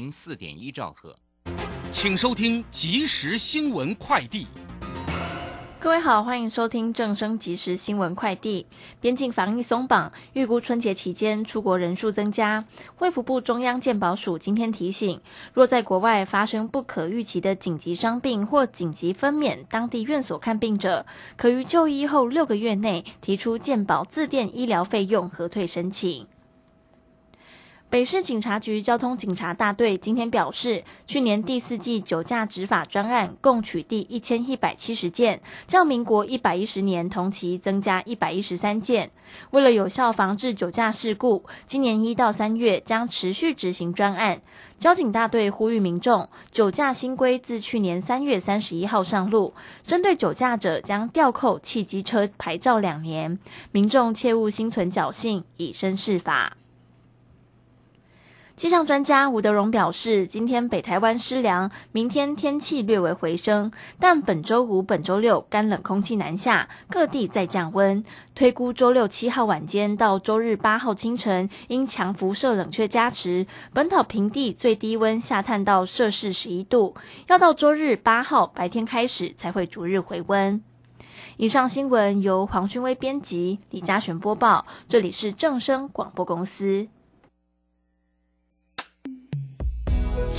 零四点一兆赫，请收听即时新闻快递。各位好，欢迎收听正声即时新闻快递。边境防疫松绑，预估春节期间出国人数增加。卫福部中央健保署今天提醒，若在国外发生不可预期的紧急伤病或紧急分娩，当地院所看病者，可于就医后六个月内提出健保自垫医疗费用核退申请。北市警察局交通警察大队今天表示，去年第四季酒驾执法专案共取缔一千一百七十件，较民国一百一十年同期增加一百一十三件。为了有效防治酒驾事故，今年一到三月将持续执行专案。交警大队呼吁民众，酒驾新规自去年三月三十一号上路，针对酒驾者将吊扣汽机车牌照两年，民众切勿心存侥幸，以身试法。气象专家吴德荣表示，今天北台湾湿凉，明天天气略为回升，但本周五、本周六干冷空气南下，各地再降温。推估周六七号晚间到周日八号清晨，因强辐射冷却加持，本岛平地最低温下探到摄氏十一度，要到周日八号白天开始才会逐日回温。以上新闻由黄勋威编辑，李嘉璇播报，这里是正声广播公司。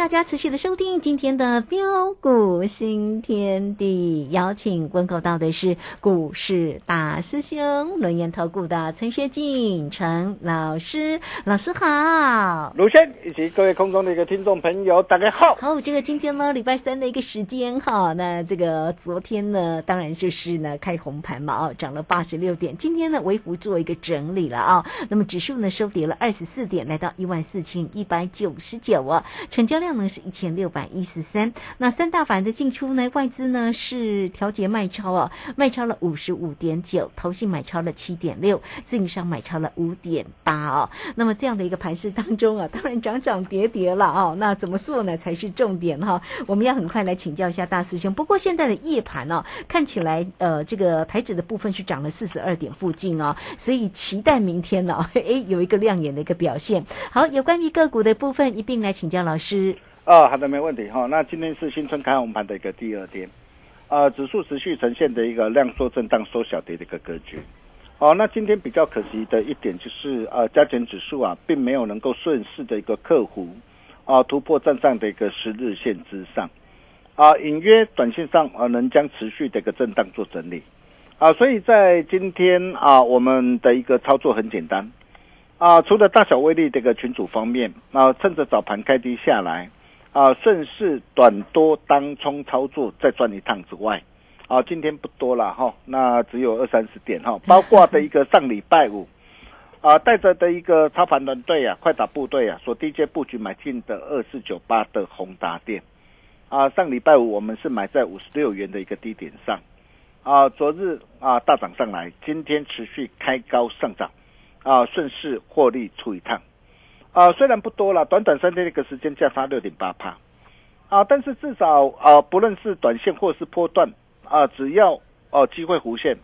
大家持续的收听今天的标股新天地，邀请问候到的是股市大师兄轮研投顾的陈学进陈老师，老师好，卢先以及各位空中的一个听众朋友，大家好。好，这个今天呢，礼拜三的一个时间哈，那这个昨天呢，当然就是呢开红盘嘛，哦，涨了八十六点，今天呢微幅做一个整理了啊，那么指数呢收跌了二十四点，来到一万四千一百九十九啊，成交量呢是一千六百一十三，那三大板的进出呢？外资呢是调节卖超哦，卖超了五十五点九，投信买超了七点六，自营商买超了五点八哦。那么这样的一个盘势当中啊，当然涨涨跌跌了哦。那怎么做呢？才是重点哈。我们要很快来请教一下大师兄。不过现在的夜盘哦，看起来呃这个台指的部分是涨了四十二点附近哦，所以期待明天呢，哎有一个亮眼的一个表现。好，有关于个股的部分一并来请教老师。啊，好的，没问题哈。那今天是新春开红盘的一个第二天，呃，指数持续呈现的一个量缩震荡、缩小的一个格局。哦，那今天比较可惜的一点就是，呃，加权指数啊，并没有能够顺势的一个克服啊，突破站上的一个十日线之上，啊，隐约短线上呃能将持续的一个震荡做整理，啊，所以在今天啊，我们的一个操作很简单，啊，除了大小威力这个群组方面，啊，趁着早盘开低下来。啊，顺势短多当冲操作再赚一趟之外，啊，今天不多了哈，那只有二三十点哈，包括的一个上礼拜五，啊，带着的一个操盘团队啊，快打部队啊，所低阶布局买进的二四九八的宏达电，啊，上礼拜五我们是买在五十六元的一个低点上，啊，昨日啊大涨上来，今天持续开高上涨，啊，顺势获利出一趟，啊，虽然不多了，短短三天的一个时间价差六点八帕，啊，但是至少啊，不论是短线或是波段啊，只要哦机会弧线，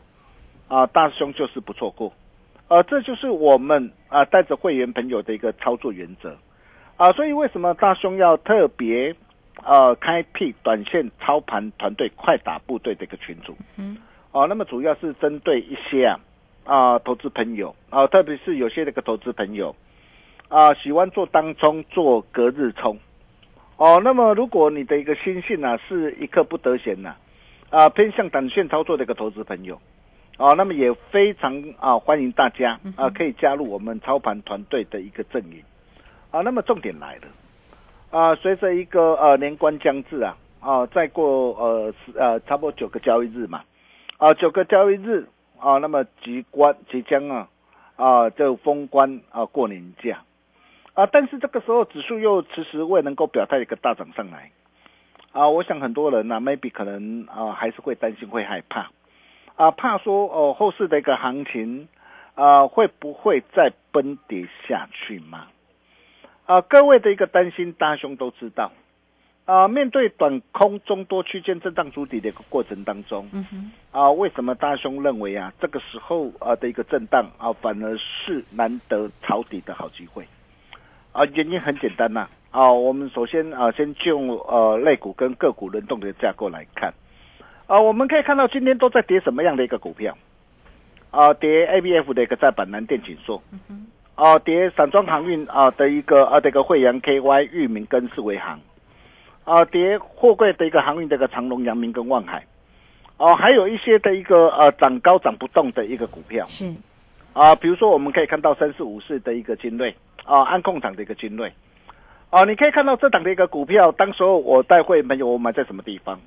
啊，大兄就是不错过，呃，这就是我们啊带着会员朋友的一个操作原则，啊，所以为什么大兄要特别？呃，开辟短线操盘团队快打部队的一个群组，嗯，哦，那么主要是针对一些啊啊投资朋友啊，特别是有些那个投资朋友啊，喜欢做当冲、做隔日冲，哦，那么如果你的一个心性呢是一刻不得闲呐，啊，偏向短线操作的一个投资朋友，哦，那么也非常啊欢迎大家啊可以加入我们操盘团队的一个阵营，啊，那么重点来了。啊，随着一个呃年关将至啊，啊，再过呃呃差不多九个交易日嘛，啊九个交易日啊，那么即关即将啊啊就封关啊过年假啊，但是这个时候指数又迟迟未能够表态一个大涨上来啊，我想很多人呢，maybe 可能啊还是会担心会害怕啊，怕说哦后市的一个行情啊会不会再崩跌下去吗？啊，各位的一个担心，大兄都知道。啊，面对短空中多区间震荡筑底的一个过程当中，啊，为什么大兄认为啊，这个时候啊的一个震荡啊，反而是难得抄底的好机会？啊，原因很简单呐。啊，我们首先啊，先就呃类股跟个股轮动的架构来看。啊，我们可以看到今天都在跌什么样的一个股票？啊，跌 A B F 的一个在板南电景硕。嗯哼。哦，跌散装航运啊的一个啊，这个惠阳 KY、域名跟四维航，啊，跌货柜的一个航运这个长隆、阳明跟望海，哦，还有一些的一个呃涨高涨不动的一个股票是，啊，比如说我们可以看到三四五四的一个精锐啊，安控厂的一个精锐，啊，你可以看到这档的一个股票，当时候我带会没有我买在什么地方，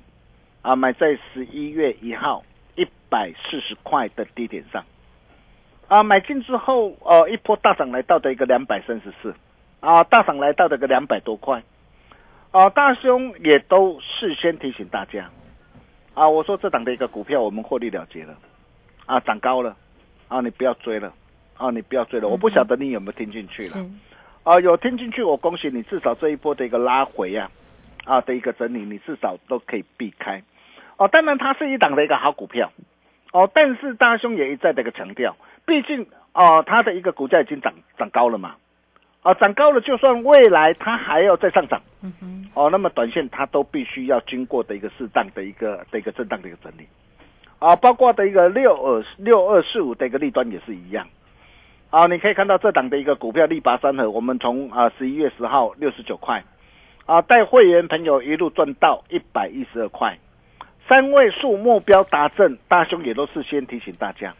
啊，买在十一月一号一百四十块的低点上。啊，买进之后，呃，一波大涨来到的一个两百三十四，啊，大涨来到的个两百多块，啊，大兄也都事先提醒大家，啊，我说这档的一个股票我们获利了结了，啊，涨高了，啊，你不要追了，啊，你不要追了，我不晓得你有没有听进去了，啊，有听进去，我恭喜你，至少这一波的一个拉回啊，啊的一个整理，你至少都可以避开，哦，当然它是一档的一个好股票，哦，但是大兄也一再的一个强调。毕竟哦，它的一个股价已经涨涨高了嘛，啊，涨高了，就算未来它还要再上涨，嗯哼，哦，那么短线它都必须要经过的一个适当的一个的一个震荡的一个整理，啊，包括的一个六二六二四五的一个利端也是一样，啊，你可以看到这档的一个股票力拔山河，我们从啊十一月十号六十九块，啊，带会员朋友一路赚到一百一十二块，三位数目标达阵，大兄也都是先提醒大家。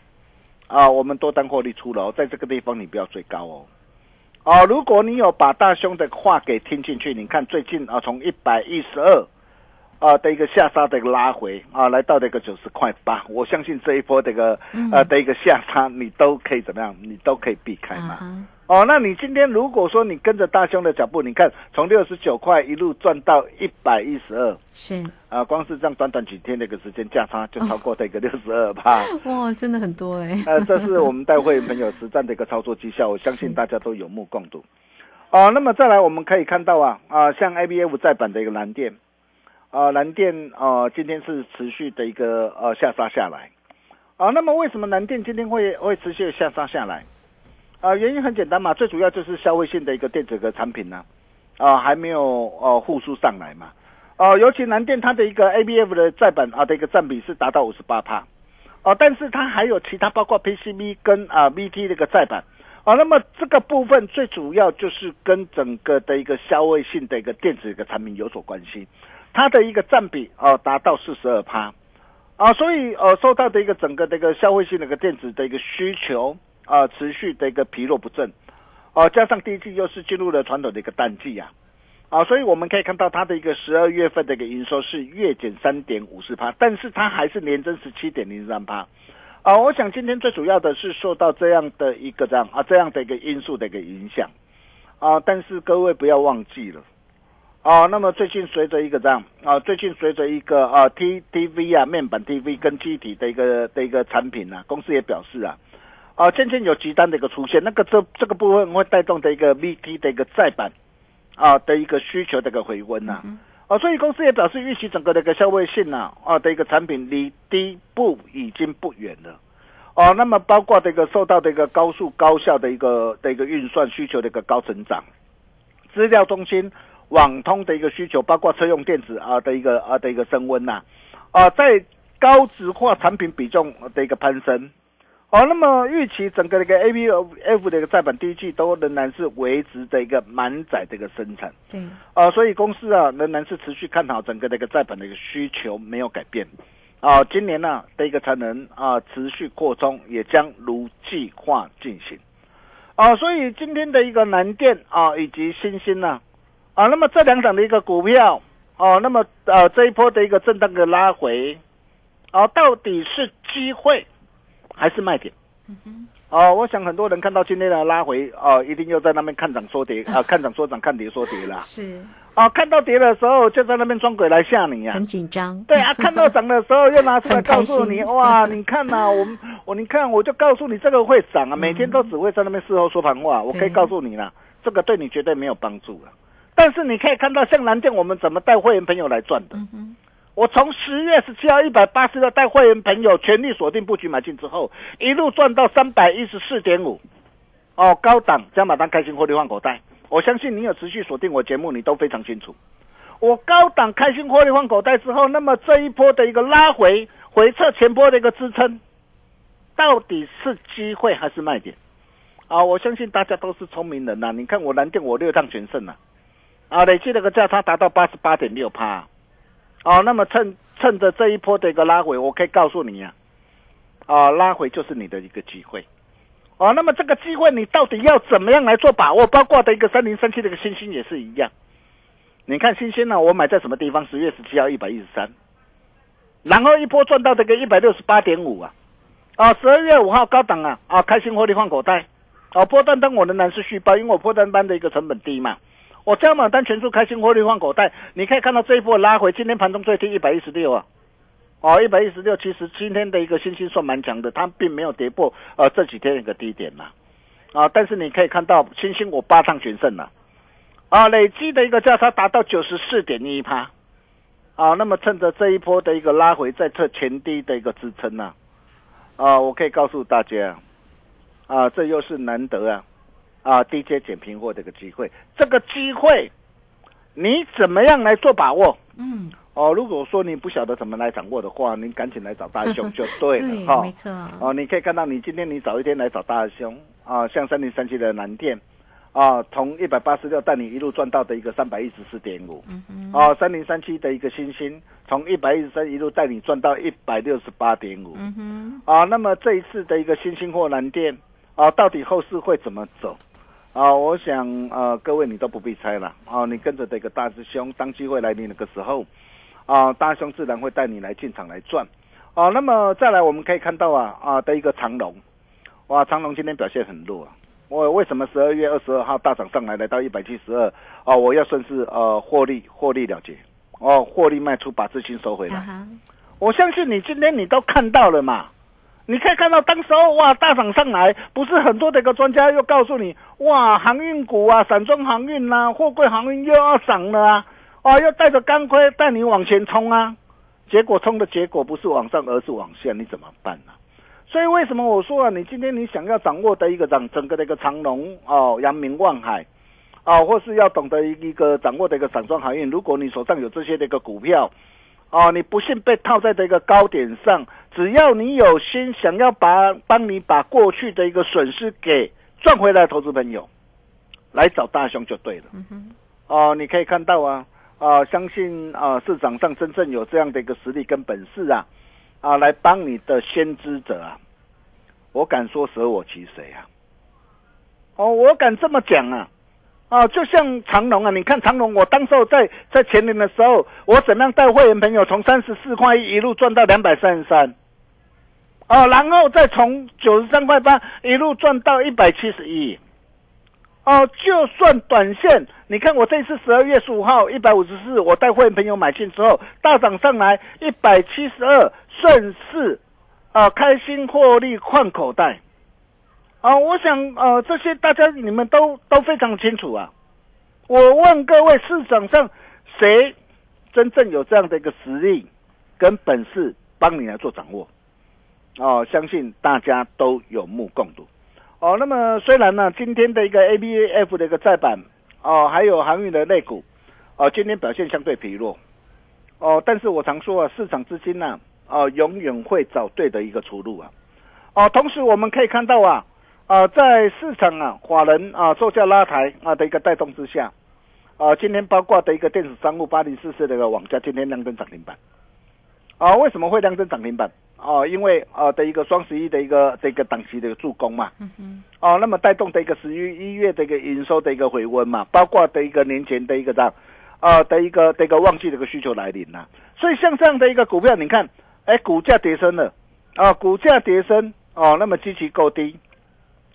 啊，我们多单获利出了，在这个地方你不要追高哦。哦，如果你有把大兄的话给听进去，你看最近啊，从一百一十二啊的一个下杀的一个拉回啊，来到这个九十块八，我相信这一波这个呃的一个下杀，你都可以怎么样？你都可以避开嘛。哦，那你今天如果说你跟着大兄的脚步，你看从六十九块一路赚到一百一十二，是啊，光是这样短短几天的一个时间价差就超过这个六十二吧？哇，真的很多哎。呃，这是我们带会朋友实战的一个操作绩效，我相信大家都有目共睹。哦，那么再来我们可以看到啊啊，像 A B F 在版的一个蓝电啊，蓝电啊，今天是持续的一个呃下杀下来。啊。那么为什么蓝电今天会会持续下杀下来？啊，原因很简单嘛，最主要就是消费性的一个电子的产品呢，啊，还没有呃复苏上来嘛，哦，尤其南电它的一个 A B F 的在版啊的一个占比是达到五十八帕，哦，但是它还有其他包括 P C B 跟啊 V T 的一个在版，啊，那么这个部分最主要就是跟整个的一个消费性的一个电子一个产品有所关系，它的一个占比啊达到四十二趴，啊，所以呃受到的一个整个的一个消费性的一个电子的一个需求。啊，持续的一个疲弱不振，哦，加上第一季又是进入了传统的一个淡季呀，啊，所以我们可以看到它的一个十二月份的一个营收是月减三点五四趴，但是它还是年增十七点零三趴，啊，我想今天最主要的是受到这样的一个这样啊这样的一个因素的一个影响，啊，但是各位不要忘记了，哦，那么最近随着一个这样啊，最近随着一个啊 T T V 啊面板 T V 跟机体的一个的一个产品啊，公司也表示啊，啊渐渐有急单的一个出现，那个这这个部分会带动的一个 V T 的一个再版啊的一个需求的一个回温呐、啊，所以公司也表示预期整个的一个消费性呐啊的一个产品离低部已经不远了。哦，那么包括这个受到的一个高速高效的一个的一个运算需求的一个高成长，资料中心、网通的一个需求，包括车用电子啊的一个啊的一个升温呐、啊，在高值化产品比重的一个攀升。哦，那么预期整个的一个 A B F 的一个再版第一季都仍然是维持的一个满载的一个生产。对，啊，所以公司啊仍然是持续看好整个的一个再版的一个需求没有改变。啊，今年呢、的一个产能啊持续扩充，也将如计划进行。啊，所以今天的一个南电啊以及新兴呢啊，那么这两档的一个股票哦、那么呃这一波的一个震荡的拉回，啊，到底是机会还是卖点？哦，我想很多人看到今天的拉回，哦，一定又在那边看涨说跌啊，看涨说涨，看跌说跌啦。是哦，看到跌的时候就在那边装鬼来吓你呀、很紧张。对啊，看到涨的时候又拿出来告诉你，哇，你看呐、我们我你看我就告诉你这个会涨啊，每天都只会在那边事后说盘话，我可以告诉你啦，这个对你绝对没有帮助了。但是你可以看到，像蓝电我们怎么带会员朋友来赚的。我从十月十七号一百八十六带会员朋友全力锁定布局买进之后，一路赚到三百一十四点五，哦，高档加码单开心获利换口袋。我相信你有持续锁定我节目，你都非常清楚。我高档开心获利换口袋之后，那么这一波的一个拉回回撤前波的一个支撑，到底是机会还是卖点？啊，我相信大家都是聪明人呐、你看我蓝电我六趟全胜了、啊，啊累计的一个价差达到八十八点六趴。哦，那么趁趁着这一波的一个拉回，我可以告诉你啊、啊，拉回就是你的一个机会。哦，那么这个机会你到底要怎么样来做把握？包括的一个三零三七的一个星星也是一样。你看星星呢，我买在什么地方？十月十七号一百一十三，然后一波赚到这个一百六十八点五啊，啊，十二月五号高档啊，啊，开心获利换口袋，啊，波段单我仍然是续报，因为我波段单的一个成本低嘛。我加满单全数开心获利换口袋，你可以看到这一波拉回，今天盘中最低一百一十六啊，哦，一百一十六，其实今天的一个信心算蛮强的，它并没有跌破呃这几天一个低点呐，啊，但是你可以看到星星我八趟全胜了，啊，累计的一个价差达到九十四点一趴，啊，那么趁着这一波的一个拉回，在测前低的一个支撑呐、啊，我可以告诉大家，啊，这又是难得啊，啊，低阶减平货的一个机会，这个机会你怎么样来做把握？嗯，哦，如果说你不晓得怎么来掌握的话，你赶紧来找大兄就 对了对，哈。没错。哦，你可以看到，你今天你早一天来找大兄啊，像三零三七的南电啊，从一百八十六带你一路赚到的一个三百一十四点五，嗯哦，三零三七的一个星星，从一百一十三一路带你赚到一百六十八点五，嗯哼，啊，那么这一次的一个新星或蓝电啊，到底后市会怎么走？啊，我想呃，各位你都不必猜了啊，你跟着这个大师兄，当机会来临那个时候，啊，大师兄自然会带你来进场来赚。啊，那么再来我们可以看到啊啊的一个长龙，哇，长龙今天表现很弱啊。我为什么十二月二十二号大涨上来来到一百七十二？哦，我要顺势呃获利获利了结，哦，获利卖出，把资金收回来。我相信你今天你都看到了嘛，你可以看到当时候哇大涨上来，不是很多的一个专家又告诉你哇航运股啊，散装航运呐、货柜航运又要涨了啊，啊又带着钢盔带你往前冲啊，结果冲的结果不是往上而是往下，你怎么办呢、所以为什么我说啊，你今天你想要掌握的一个整整个的一个长龙哦，扬明望海。哦，或是要懂得一个掌握的一个散装航运，如果你手上有这些的一个股票，哦，你不幸被套在这个高点上，只要你有心想要把帮你把过去的一个损失给赚回来，投资朋友来找大雄就对了。哦，你可以看到啊，啊，相信啊市场上真正有这样的一个实力跟本事啊，啊，来帮你的先知者啊，我敢说舍我其谁啊。哦，我敢这么讲啊。啊，就像长隆啊，你看长隆，我当时候在在前年的时候，我怎么样带会员朋友从三十四块一一路赚到两百三十三，哦，然后再从九十三块八一路赚到一百七十一，哦，就算短线，你看我这次十二月十五号一百五十四，我带会员朋友买进之后，大涨上来一百七十二，顺势啊开心获利换口袋。啊，我想呃这些大家你们都都非常清楚啊。我问各位，市场上谁真正有这样的一个实力跟本事帮你来做掌握？哦，相信大家都有目共睹。哦，那么虽然呢，今天的一个 A B A F 的一个再版，哦，还有航运的类股，哦，今天表现相对疲弱，哦，但是我常说啊，市场资金呢，哦，永远会找对的一个出路啊，哦，同时我们可以看到啊，啊，在市场啊，法人啊，作价拉抬啊的一个带动之下，啊，今天包括的一个电子商务八零四四的一个网价，今天亮灯涨停板，啊，为什么会量增涨停板？哦，因为呃的一个双十一的一个这个档期的一个助攻嘛，哦，那么带动的一个十一一月的一个营收的一个回温嘛，包括的一个年前的一个这样，啊的一个的一个旺季的一个需求来临呐，所以像这样的一个股票，你看，哎，股价跌升了，啊，股价跌升，哦，那么基期够低，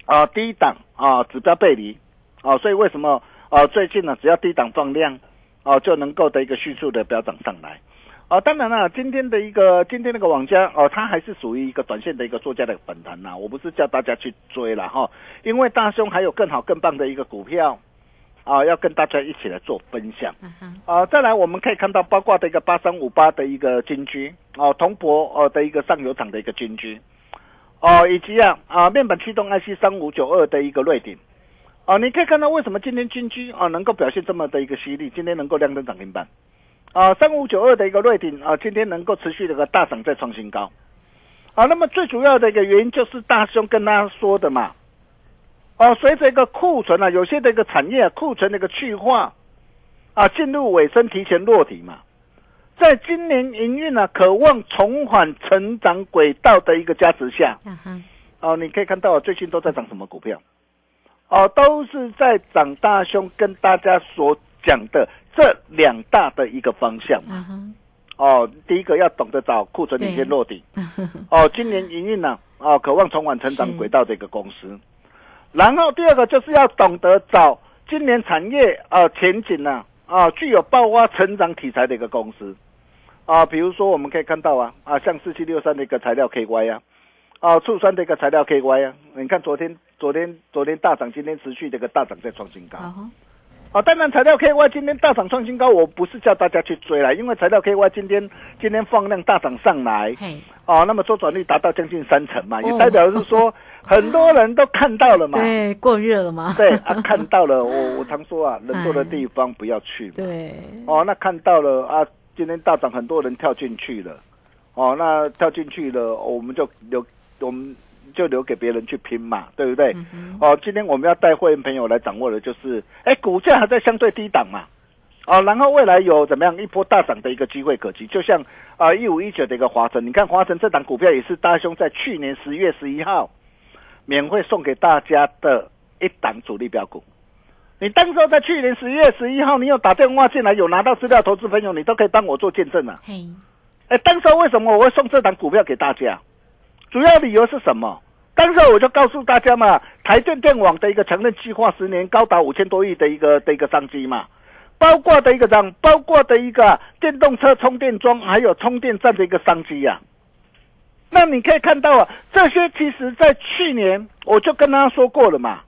啊，低档啊，指标背离，啊，所以为什么啊最近呢，只要低档放量，哦，就能够的一个迅速的飙涨上来。哦，当然了，今天的一个今天那个网家哦，它还是属于一个短线的一个作家的反弹呐。我不是叫大家去追了哈，因为大兄还有更好更棒的一个股票啊，要跟大家一起来做分享。啊，再来我们可以看到，包括的一个八三五八的一个金居哦，铜箔哦的一个上游厂的一个金居哦，以及啊啊面板驱动 IC 三五九二的一个瑞鼎哦，你可以看到为什么今天金居啊能够表现这么的一个犀利，今天能够亮灯涨停板。啊，三五九二的一个瑞鼎啊，今天能够持续的一个大涨再创新高，啊，那么最主要的一个原因就是大兄跟大家说的嘛，哦，随着一个库存啊，有些的一个产业库存的一个去化，啊，进入尾声提前落底嘛，在今年营运呢，渴望重返成长轨道的一个加持下，哦，你可以看到最近都在涨什么股票，哦，都是在涨大兄跟大家所讲的。这两大的一个方向。嘛，哦，第一个要懂得找库存领先落底，哦，今年营运呢，哦，渴望重返成长轨道的一个公司，然后第二个就是要懂得找今年产业啊前景呢，啊，具有爆发成长题材的一个公司，啊，比如说我们可以看到啊，啊，像四七六三的一个材料 KY 啊，啊，醋酸的一个材料 KY 啊，你看昨天昨天昨天大涨，今天持续的一个大涨在创新高。啊，当然材料 KY 今天大涨创新高，我不是叫大家去追了，因为材料 KY 今天今天放量大涨上来，哦，那么周转率达到将近三成嘛，也代表是说很多人都看到了嘛，对，过热了嘛，对啊，看到了，我我常说啊，人多的地方不要去，对，哦，那看到了啊，今天大涨，很多人跳进去了，哦，那跳进去了，我们就留我们。就留给别人去拼嘛，对不对？哦，今天我们要带会员朋友来掌握的就是，哎，股价还在相对低档嘛，哦，然后未来有怎么样一波大涨的一个机会可期，就像啊一五一九的一个华晨，你看华晨这档股票也是大兄在去年十月十一号免费送给大家的一档主力标股，你当时候在去年十月十一号，你有打电话进来有拿到资料，投资朋友你都可以帮我做见证啊。嘿，哎，当时为什么我会送这档股票给大家？主要理由是什么？当时我就告诉大家嘛，台电电网的一个承认计划，十年高达五千多亿的一个的一个商机嘛，包括的一个让，包括的一个电动车充电桩，还有充电站的一个商机呀。那你可以看到啊，这些其实在去年我就跟他说过了嘛。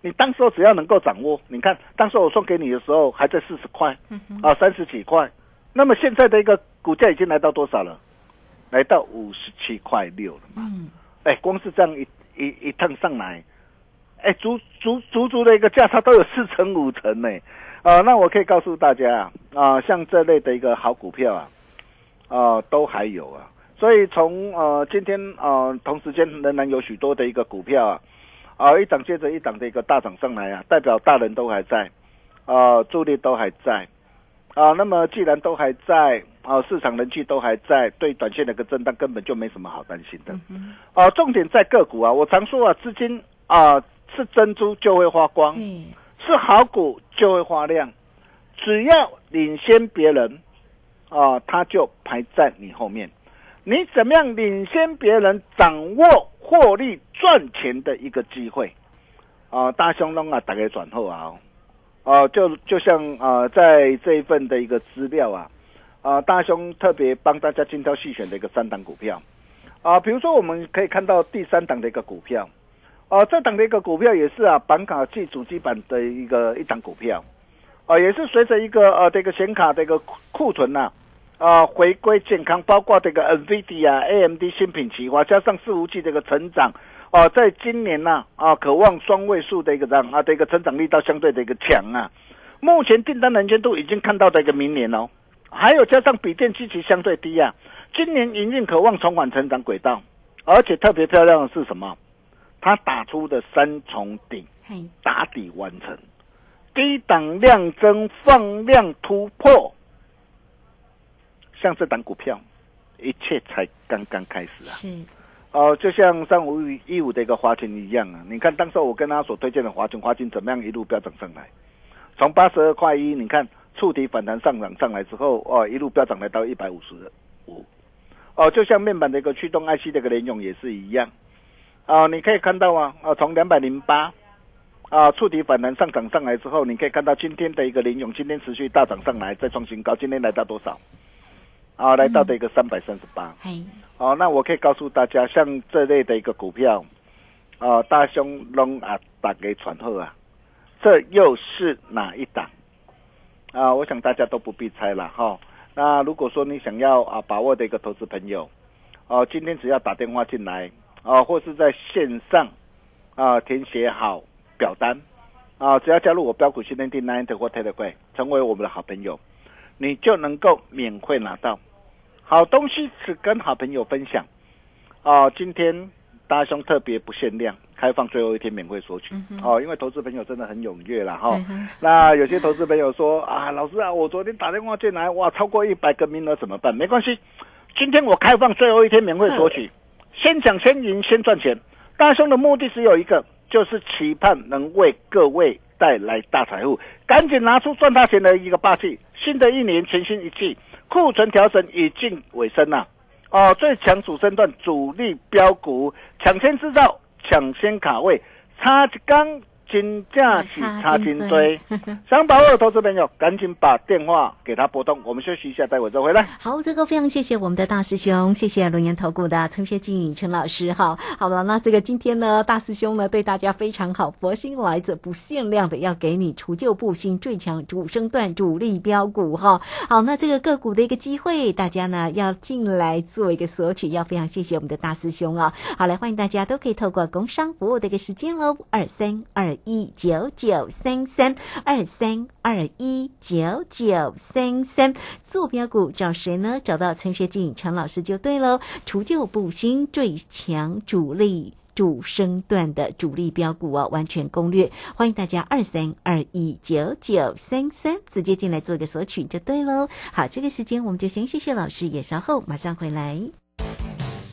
你当时只要能够掌握，你看当时我送给你的时候还在四十块，啊三十几块，那么现在的一个股价已经来到多少了？来到五十七块六了嘛。哎，光是这样一一一趟上来，哎，足足足足的一个价差都有四成五成呢，啊，那我可以告诉大家啊，像这类的一个好股票啊，啊，都还有啊，所以从呃今天啊同时间仍然有许多的一个股票啊，啊一档接着一档的一个大涨上来啊，代表大人都还在，啊，助力都还在。啊，那么既然都还在啊，市场人气都还在，对短线的一个震荡根本就没什么好担心的。啊，重点在个股啊，我常说啊，资金啊是珍珠就会发光，是好股就会发亮，只要领先别人啊，他就排在你后面。你怎么样领先别人，掌握获利赚钱的一个机会？啊，大兄龙啊，大概转后啊，哦、就就像啊、在这一份的一个资料啊，啊、大兄特别帮大家精挑细选的一个三档股票啊、比如说我们可以看到第三档的一个股票，啊、这档的一个股票也是啊，板卡继主机板的一个一档股票，啊、也是随着一个呃这个显卡的一个库存呐、啊，回归健康，包括这个 NVIDIA、AMD 新品齐化，加上伺服器这个成长，啊，在今年呢啊，渴望双位数的一个这样啊的一个成长力道相对的一个强啊。目前订单能见度已经看到的一个明年哦，还有加上笔电机期相对低啊，今年营运渴望重返成长轨道，而且特别漂亮的是什么？它打出的三重顶，打底完成，低档量增放量突破，像这档股票，一切才刚刚开始啊！是，哦、就像三五一五的一个华勤一样啊，你看当时我跟他所推荐的华勤，华勤怎么样一路飙涨上来，从八十二块一，你看触底反弹上涨上来之后，哦，一路飙涨来到一百五十五，哦，就像面板的一个驱动 IC 的一个联用也是一样，啊、你可以看到啊，啊，从两百零八。啊，触底反弹上涨上来之后，你可以看到今天的一个联用，今天持续大涨上来，再创新高，今天来到多少？啊，来到的一个三百三十八。嘿，哦，那我可以告诉大家，像这类的一个股票，啊，大兄龙啊，打给传后啊，这又是哪一档？啊，我想大家都不必猜了哈。那如果说你想要啊把握的一个投资朋友，哦、今天只要打电话进来，啊，或是在线上啊填写好表单，啊，只要加入我标股训练营 Nine 或 Telegram，成为我们的好朋友，你就能够免费拿到好东西，只跟好朋友分享。哦，今天大兄特别不限量，开放最后一天免费索取。哦，因为投资朋友真的很踊跃了哈。嗯那有些投资朋友说啊，老师啊，我昨天打电话进来，哇，超过一百个名额怎么办？没关系，今天我开放最后一天免费索取，先抢先赢先赚钱。大兄的目的只有一个，就是期盼能为各位带来大财富，赶紧拿出赚大钱的一个霸气。新的一年全新一季，库存调整已近尾声了。哦，最强主升段主力标股抢先制造，抢先卡位，差一缸金价是差金堆。想把握的投资朋友，赶紧把电话给他拨通。我们休息一下，待会再回来。好，这个非常谢谢我们的大师兄，谢谢龙岩投顾的陈学进陈老师哈。好了，那这个今天呢，大师兄呢对大家非常好，佛心来者不限量的要给你除旧布新，最强主升段主力标股哈。好，那这个个股的一个机会，大家呢要进来做一个索取，要非常谢谢我们的大师兄啊。好，来欢迎大家都可以透过工商服务的一个时间哦，二三二一九九三三二三二一九九三三，坐标股找谁呢？找到陈学进陈老师就对喽。除旧布新，最强主力。主升段的主力标股哦，完全攻略，欢迎大家二三二一九九三三直接进来做一个索取就对喽。好，这个时间我们就先谢谢老师，也稍后马上回来。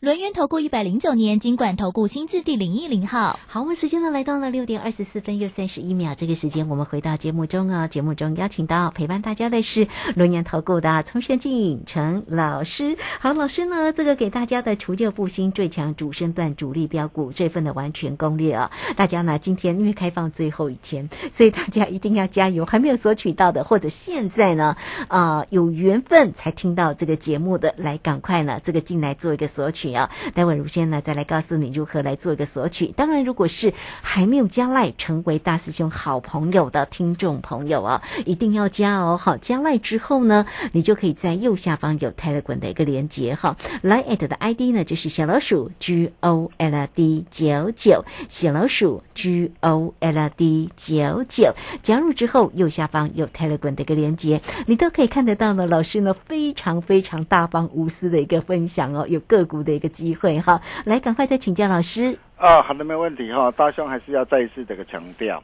轮源投顾一百零九年经管投顾新字第零一零号。好，我们时间呢来到了六点二十四分又三十一秒，这个时间我们回到节目中啊，节目中邀请到陪伴大家的是轮研投顾的从玄进陈老师。好，老师呢这个给大家的除旧布新最强主升段主力标股这份的完全攻略啊，大家呢今天因为开放最后一天，所以大家一定要加油，还没有索取到的，或者现在呢啊、有缘分才听到这个节目的，来赶快呢这个进来做一个索取。啊。待会如轩呢再来告诉你如何来做一个索取。当然，如果是还没有加赖成为大师兄好朋友的听众朋友啊，一定要加哦。好，加赖之后呢，你就可以在右下方有 Telegram 的一个连接哈。来 at 的 ID 呢就是小老鼠 G O L D 九九，小老鼠 G O L D 九九。加入之后，右下方有 Telegram 的一个连接，你都可以看得到呢。老师呢非常非常大方无私的一个分享哦，有个股的个机会哈。来，赶快再请教老师。啊，好的，没问题哈。大兄还是要再一次这个强调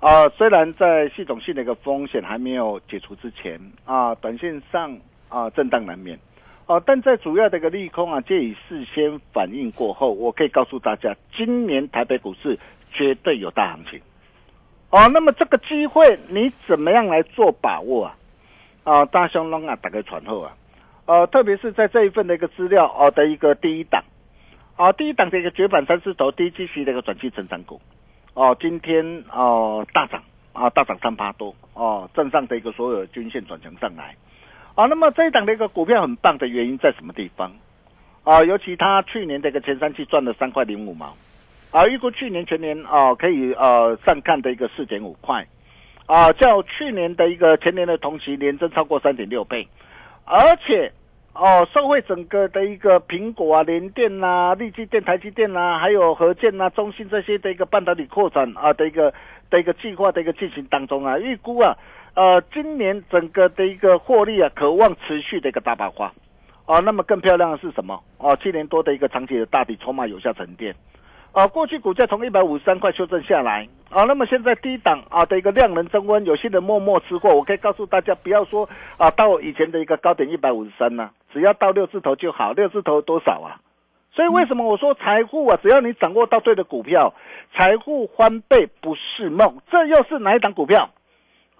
啊，虽然在系统性的一个风险还没有解除之前啊，短线上啊震荡难免哦，但在主要的一个利空啊借以事先反应过后，我可以告诉大家，今年台北股市绝对有大行情哦。那么这个机会你怎么样来做把握啊？啊，大兄龙啊，打开传后啊，呃，特别是在这一份的一个资料哦的一个第一档。啊，第一档的一个绝版三四头低基期的一个转期成长股，哦，今天哦大涨啊，大涨三八多哦，正上的一个所有均线转强上来，啊，那么这一档的一个股票很棒的原因在什么地方？啊，尤其他去年的一个前三季赚了三块零五毛，啊，预估去年全年啊可以呃上看的一个四点五块，啊，较去年的一个前年的同期连增超过三点六倍，而且。哦，社会整个的一个苹果啊、联电呐、立积电、台积电呐，还有核建呐、中芯这些的一个半导体扩展啊的一个的一个计划的一个进行当中啊，预估啊，呃，今年整个的一个获利啊，渴望持续的一个大爆发。哦，那么更漂亮的是什么？哦，去年多的一个长期的大底筹码有效沉淀。啊，过去股价从一百五十三块修正下来，啊，那么现在低档啊的一个量能增温，有些人默默吃货，我可以告诉大家，不要说啊到以前的一个高点一百五十三呢，只要到六字头就好，六字头多少啊？所以为什么我说财富啊，只要你掌握到对的股票，财富翻倍不是梦，这又是哪一档股票？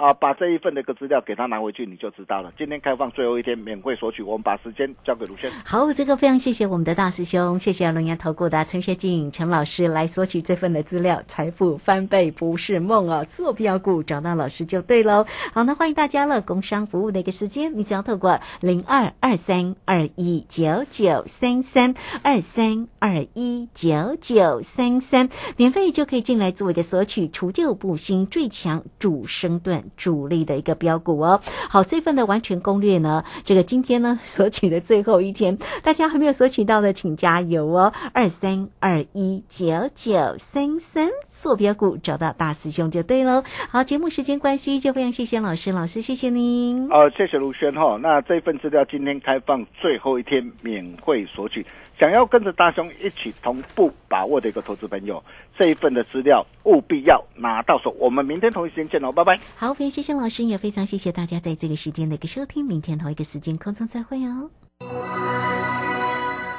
啊，把这一份的一个资料给他拿回去，你就知道了。今天开放最后一天免费索取，我们把时间交给卢轩。好，这个非常谢谢我们的大师兄，谢谢龙岩投顾的陈学静陈老师来索取这份的资料，财富翻倍不是梦哦，做标股找到老师就对喽。好，那欢迎大家了，工商服务的一个时间，你只要透过零二二三二一九九三三二三二一九九三三，免费就可以进来做一个索取，除旧布新，最强主升段。主力的一个标股哦，好，这份的完全攻略呢，这个今天呢 索取的最后一天，大家还没有索取到的，请加油哦，二三二一九九三三，坐标股找到大师兄就对喽。好，节目时间关系，就非常谢谢老师，老师谢谢您。哦，谢谢卢轩哈，那这份资料今天开放最后一天免费索取。想要跟着大兄一起同步把握的一个投资朋友，这一份的资料务必要拿到手。我们明天同一时间见喽，拜拜。好，非常谢谢老师，也非常谢谢大家在这个时间的一个收听。明天同一个时间空中再会哦。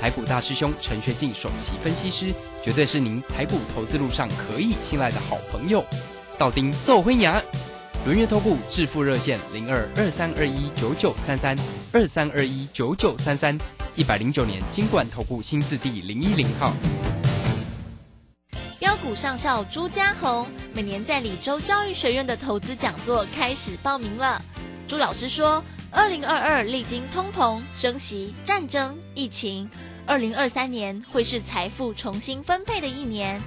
台股大师兄陈学进首席分析师，绝对是您台股投资路上可以信赖的好朋友。道丁奏灰牙。轮月投顾致富热线零二二三二一九九三三二三二一九九三三一百零九年金管投顾新字第零一零号。标股上校朱家红每年在李州教育学院的投资讲座开始报名了。朱老师说，二零二二历经通膨、升息、战争、疫情，二零二三年会是财富重新分配的一年。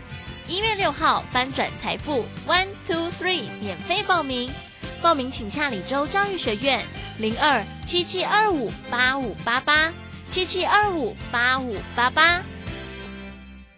一月六号翻转财富，one two three 免费报名，报名请洽李州教育学院零二七七二五八五八八七七二五八五八八。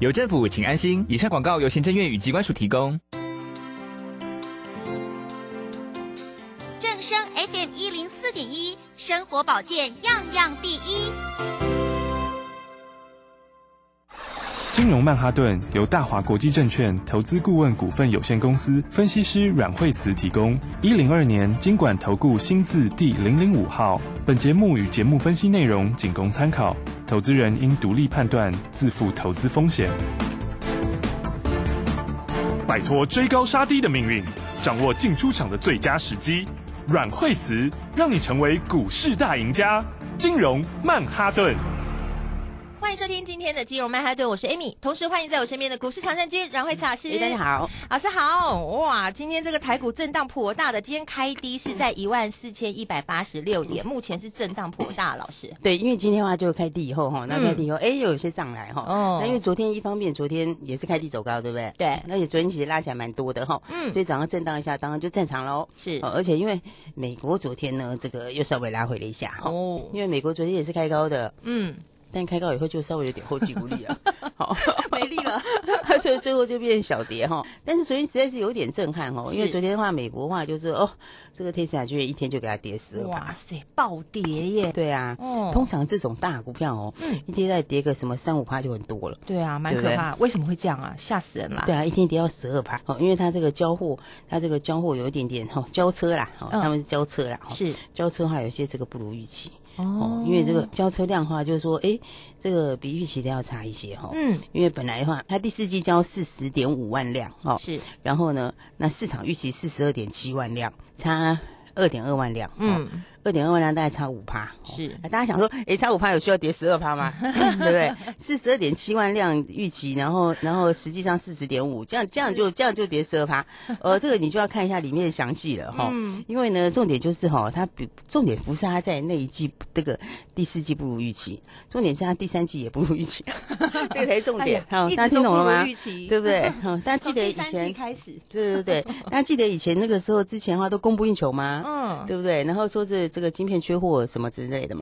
有政府，请安心。以上广告由行政院与机关署提供。正声 FM 一零四点一，生活保健样样第一。金融曼哈顿由大华国际证券投资顾问股份有限公司分析师阮惠慈提供。一零二年经管投顾新字第零零五号。本节目与节目分析内容仅供参考，投资人应独立判断，自负投资风险。摆脱追高杀低的命运，掌握进出场的最佳时机。阮惠慈让你成为股市大赢家。金融曼哈顿。欢迎收听今天的金融曼哈顿，我是 Amy，同时欢迎在我身边的股市常胜军阮慧慈老师。大家好，老师好。哇，今天这个台股震荡颇大的，今天开低是在一万四千一百八十六点，目前是震荡颇大。老师，对，因为今天的话就开低以后哈，那开低以后，哎，又有些上来哈。哦。那因为昨天一方面，昨天也是开低走高，对不对？对。而且昨天其实拉起来蛮多的哈。嗯。所以早上震荡一下，当然就正常喽。是。而且因为美国昨天呢，这个又稍微拉回了一下哈。哦。因为美国昨天也是开高的。嗯。但开高以后就稍微有点后继无力啊，好没力了，所以最后就变小跌哈。但是昨天实在是有点震撼哦，因为昨天的话，美国话就是哦，这个 Tesla 居然一天就给它跌十二哇塞，暴跌耶！对啊，通常这种大股票哦，一跌再跌个什么三五趴就很多了。对啊，蛮可怕。为什么会这样啊？吓死人了。对啊，一天跌到十二趴哦，因为它这个交货，它这个交货有一点点哈，交车啦，哦，他们是交车啦，是交车的话，有些这个不如预期。哦，因为这个交车量的话，就是说，哎，这个比预期的要差一些哈。嗯，因为本来的话，它第四季交四十点五万辆，哦，是，然后呢，那市场预期四十二点七万辆，差二点二万辆，嗯。二点二万辆大概差五趴，是大家想说，哎，差五趴有需要跌十二趴吗？对不对？四十二点七万辆预期，然后然后实际上四十点五，这样这样就这样就跌十二趴。呃，这个你就要看一下里面的详细了哈。嗯。因为呢，重点就是哈，它比重点不是它在那一季这个第四季不如预期，重点是它第三季也不如预期，这个才是重点。好，大家听懂了吗？对不对？好，大家记得以前开始，对对对，大家记得以前那个时候之前的话都供不应求吗？嗯，对不对？然后说是。这个晶片缺货什么之类的嘛。